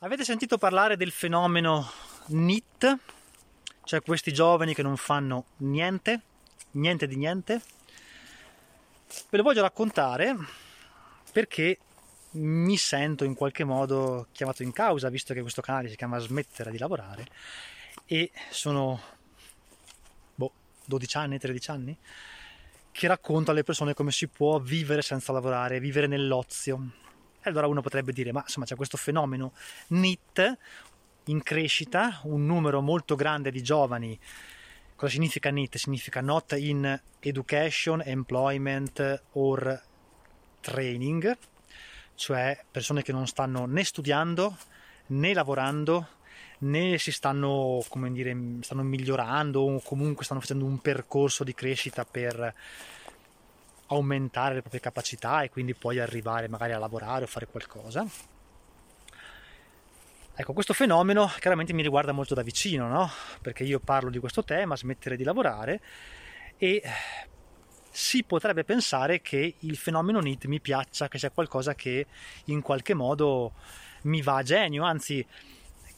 Avete sentito parlare del fenomeno NIT? Cioè questi giovani che non fanno niente, niente di niente? Ve lo voglio raccontare perché mi sento in qualche modo chiamato in causa, visto che questo canale si chiama Smettere di lavorare e sono boh, 12 anni, 13 anni che racconto alle persone come si può vivere senza lavorare, vivere nell'ozio e allora uno potrebbe dire, ma insomma c'è questo fenomeno NIT in crescita, un numero molto grande di giovani. Cosa significa NIT? Significa Not in Education, Employment or Training, cioè persone che non stanno né studiando né lavorando né si stanno, come dire, stanno migliorando o comunque stanno facendo un percorso di crescita per aumentare le proprie capacità e quindi poi arrivare magari a lavorare o fare qualcosa. Ecco, questo fenomeno chiaramente mi riguarda molto da vicino, no? Perché io parlo di questo tema, smettere di lavorare e si potrebbe pensare che il fenomeno NIT mi piaccia, che sia qualcosa che in qualche modo mi va a genio, anzi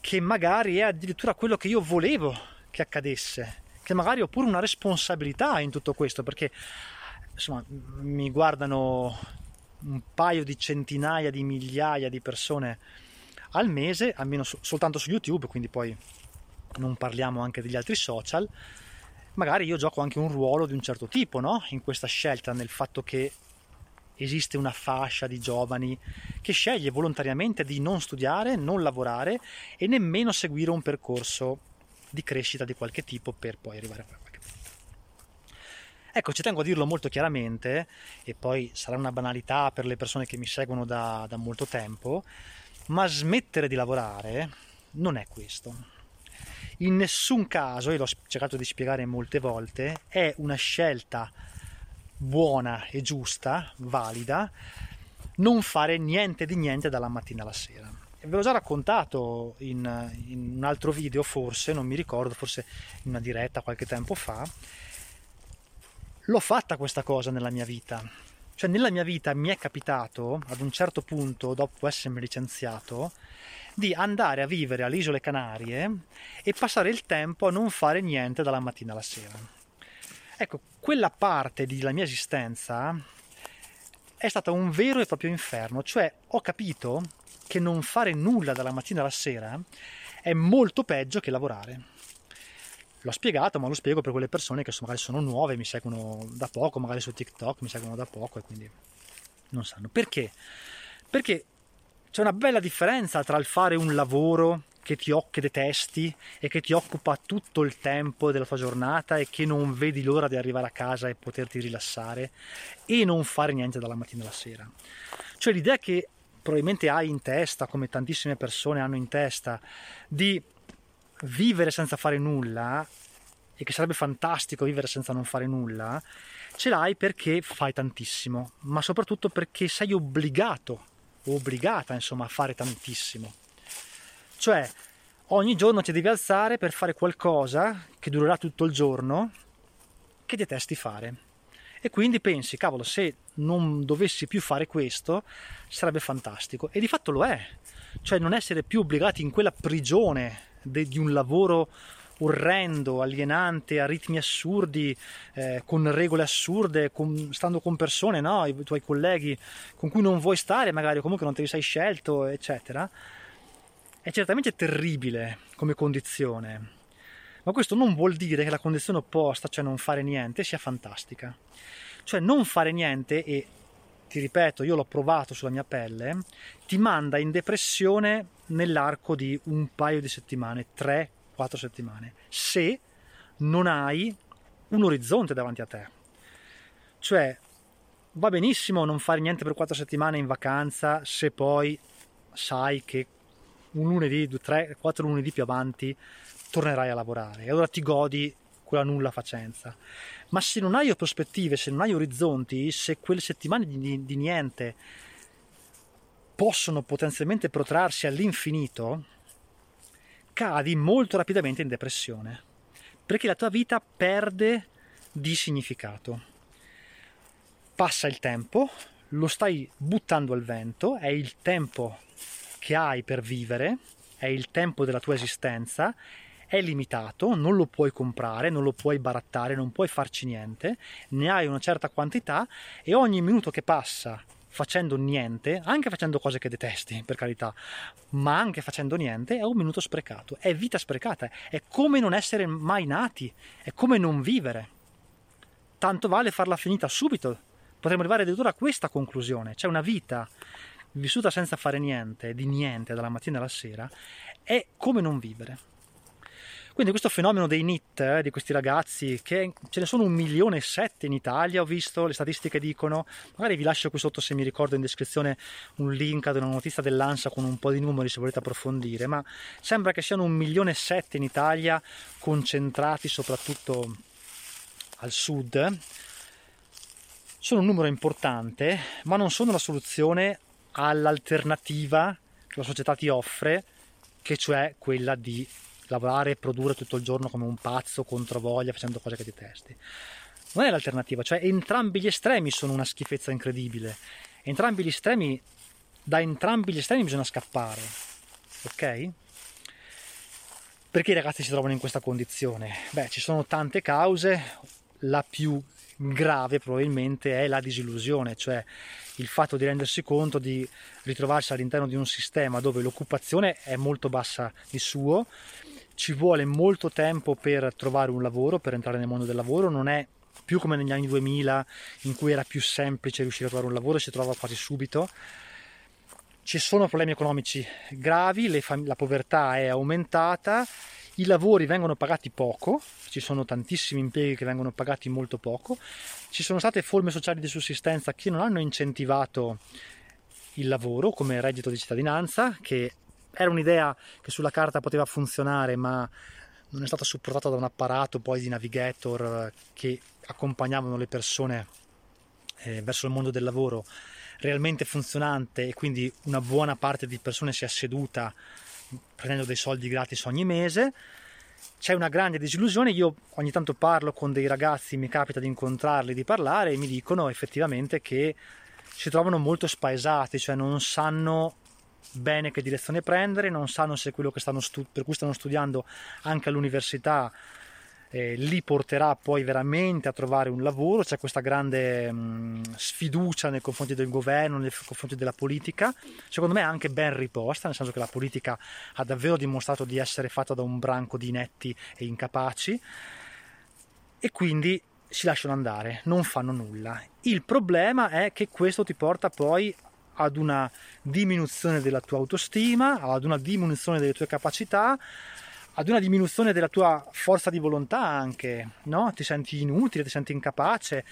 che magari è addirittura quello che io volevo che accadesse, che magari ho pure una responsabilità in tutto questo, perché insomma, mi guardano un paio di centinaia di migliaia di persone al mese, almeno so- soltanto su YouTube, quindi poi non parliamo anche degli altri social. Magari io gioco anche un ruolo di un certo tipo, no? In questa scelta, nel fatto che esiste una fascia di giovani che sceglie volontariamente di non studiare, non lavorare e nemmeno seguire un percorso di crescita di qualche tipo per poi arrivare a. Ecco, ci tengo a dirlo molto chiaramente, e poi sarà una banalità per le persone che mi seguono da, da molto tempo, ma smettere di lavorare non è questo. In nessun caso, e l'ho cercato di spiegare molte volte, è una scelta buona e giusta, valida, non fare niente di niente dalla mattina alla sera. Ve l'ho già raccontato in, in un altro video, forse, non mi ricordo, forse in una diretta qualche tempo fa, l'ho fatta questa cosa nella mia vita. Cioè nella mia vita mi è capitato, ad un certo punto, dopo essermi licenziato, di andare a vivere alle isole Canarie e passare il tempo a non fare niente dalla mattina alla sera. Ecco, quella parte della mia esistenza è stata un vero e proprio inferno, cioè ho capito che non fare nulla dalla mattina alla sera è molto peggio che lavorare l'ho spiegato, ma lo spiego per quelle persone che magari sono nuove, mi seguono da poco, magari su TikTok mi seguono da poco e quindi non sanno. Perché? Perché c'è una bella differenza tra il fare un lavoro che ti che detesti e che ti occupa tutto il tempo della tua giornata e che non vedi l'ora di arrivare a casa e poterti rilassare e non fare niente dalla mattina alla sera. Cioè l'idea che probabilmente hai in testa, come tantissime persone hanno in testa, di vivere senza fare nulla e che sarebbe fantastico vivere senza non fare nulla, ce l'hai perché fai tantissimo, ma soprattutto perché sei obbligato obbligata insomma a fare tantissimo. Cioè, ogni giorno ti devi alzare per fare qualcosa che durerà tutto il giorno che detesti fare. E quindi pensi, cavolo, se non dovessi più fare questo sarebbe fantastico. E di fatto lo è. Cioè non essere più obbligati in quella prigione de, di un lavoro orrendo, alienante, a ritmi assurdi, eh, con regole assurde, con, stando con persone, no? i tuoi colleghi con cui non vuoi stare, magari comunque non te li sei scelto, eccetera, è certamente terribile come condizione. Ma questo non vuol dire che la condizione opposta, cioè non fare niente, sia fantastica. Cioè non fare niente e ti ripeto, io l'ho provato sulla mia pelle, ti manda in depressione nell'arco di un paio di settimane, 3-4 settimane, se non hai un orizzonte davanti a te. Cioè, va benissimo non fare niente per 4 settimane in vacanza se poi sai che un lunedì, 3, 4 lunedì più avanti tornerai a lavorare e allora ti godi quella nulla facenza. Ma se non hai prospettive, se non hai orizzonti, se quelle settimane di, di niente possono potenzialmente protrarsi all'infinito, cadi molto rapidamente in depressione, perché la tua vita perde di significato. Passa il tempo, lo stai buttando al vento, è il tempo che hai per vivere, è il tempo della tua esistenza, è limitato, non lo puoi comprare, non lo puoi barattare, non puoi farci niente, ne hai una certa quantità e ogni minuto che passa facendo niente, anche facendo cose che detesti, per carità, ma anche facendo niente, è un minuto sprecato, è vita sprecata, è come non essere mai nati, è come non vivere. Tanto vale farla finita subito. Potremmo arrivare addirittura a questa conclusione, cioè una vita vissuta senza fare niente, di niente, dalla mattina alla sera, è come non vivere. Quindi questo fenomeno dei NIT, eh, di questi ragazzi, che ce ne sono un milione e sette in Italia, ho visto, le statistiche dicono, magari vi lascio qui sotto se mi ricordo in descrizione un link ad una notizia dell'ANSA con un po' di numeri se volete approfondire, ma sembra che siano un milione e sette in Italia, concentrati soprattutto al sud. Sono un numero importante, ma non sono la soluzione all'alternativa che la società ti offre, che cioè quella di lavorare e produrre tutto il giorno come un pazzo contro voglia facendo cose che detesti. Non è l'alternativa, cioè entrambi gli estremi sono una schifezza incredibile. Entrambi gli estremi, da entrambi gli estremi bisogna scappare, ok? Perché i ragazzi si trovano in questa condizione? Beh, ci sono tante cause, la più grave probabilmente è la disillusione, cioè il fatto di rendersi conto di ritrovarsi all'interno di un sistema dove l'occupazione è molto bassa di suo, ci vuole molto tempo per trovare un lavoro, per entrare nel mondo del lavoro, non è più come negli anni 2000 in cui era più semplice riuscire a trovare un lavoro, si trova quasi subito. Ci sono problemi economici gravi, fam- la povertà è aumentata, i lavori vengono pagati poco, ci sono tantissimi impieghi che vengono pagati molto poco, ci sono state forme sociali di sussistenza che non hanno incentivato il lavoro come reddito di cittadinanza, che era un'idea che sulla carta poteva funzionare, ma non è stata supportata da un apparato poi di navigator che accompagnavano le persone eh, verso il mondo del lavoro realmente funzionante e quindi una buona parte di persone si è seduta prendendo dei soldi gratis ogni mese. C'è una grande disillusione, io ogni tanto parlo con dei ragazzi, mi capita di incontrarli, di parlare e mi dicono effettivamente che si trovano molto spaesati, cioè non sanno bene che direzione prendere, non sanno se quello stu- per cui stanno studiando anche all'università eh, li porterà poi veramente a trovare un lavoro, c'è questa grande mh, sfiducia nei confronti del governo, nei confronti della politica, secondo me anche ben riposta, nel senso che la politica ha davvero dimostrato di essere fatta da un branco di inetti e incapaci. E quindi si lasciano andare, non fanno nulla. Il problema è che questo ti porta poi ad una diminuzione della tua autostima, ad una diminuzione delle tue capacità, ad una diminuzione della tua forza di volontà anche, no? Ti senti inutile, ti senti incapace,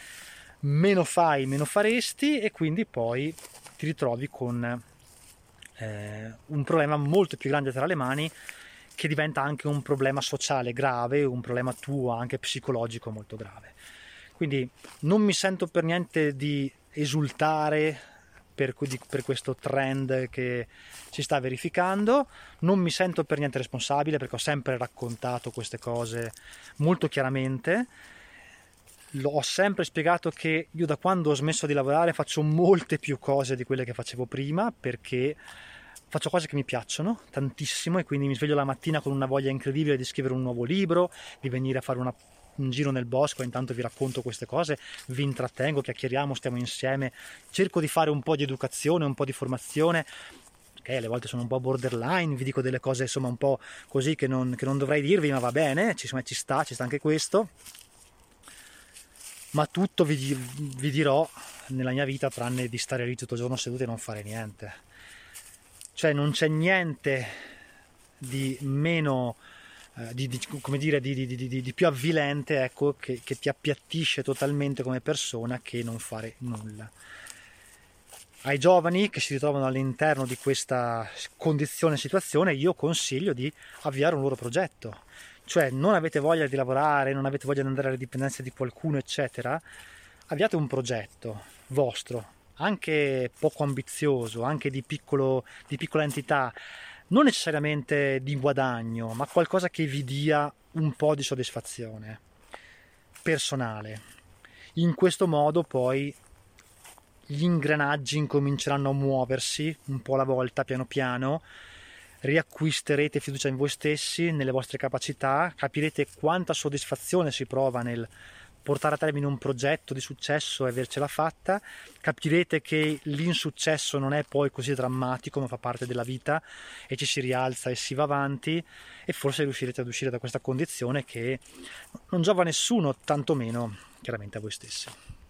meno fai, meno faresti e quindi poi ti ritrovi con eh, un problema molto più grande tra le mani che diventa anche un problema sociale grave, un problema tuo anche psicologico molto grave. Quindi non mi sento per niente di esultare per, per, questo trend che si sta verificando. Non mi sento per niente responsabile perché ho sempre raccontato queste cose molto chiaramente. Ho sempre spiegato che io da quando ho smesso di lavorare faccio molte più cose di quelle che facevo prima perché faccio cose che mi piacciono tantissimo e quindi mi sveglio la mattina con una voglia incredibile di scrivere un nuovo libro, di venire a fare una un giro nel bosco, intanto vi racconto queste cose, vi intrattengo, chiacchieriamo, stiamo insieme, cerco di fare un po' di educazione, un po' di formazione. Ok, alle volte sono un po' borderline, vi dico delle cose insomma un po' così che non, che non dovrei dirvi, ma va bene, ci, insomma, ci sta, ci sta anche questo. Ma tutto vi, vi dirò nella mia vita tranne di stare lì tutto il giorno seduti e non fare niente. Cioè non c'è niente di meno eh, di, di, come dire, di, di, più avvilente ecco, che, che ti appiattisce totalmente come persona che non fare nulla. Ai giovani che si ritrovano all'interno di questa condizione situazione, io consiglio di avviare un loro progetto. Cioè, non avete voglia di lavorare, non avete voglia di andare alle dipendenze di qualcuno, eccetera, avviate un progetto vostro, anche poco ambizioso, anche di, piccolo, di piccola entità, non necessariamente di guadagno, ma qualcosa che vi dia un po' di soddisfazione personale. In questo modo poi gli ingranaggi incominceranno a muoversi un po' alla volta, piano piano, riacquisterete fiducia in voi stessi, nelle vostre capacità, capirete quanta soddisfazione si prova nel portare a termine un progetto di successo e avercela fatta, capirete che l'insuccesso non è poi così drammatico, ma fa parte della vita e ci si rialza e si va avanti e forse riuscirete ad uscire da questa condizione che non giova a nessuno, tantomeno chiaramente a voi stessi.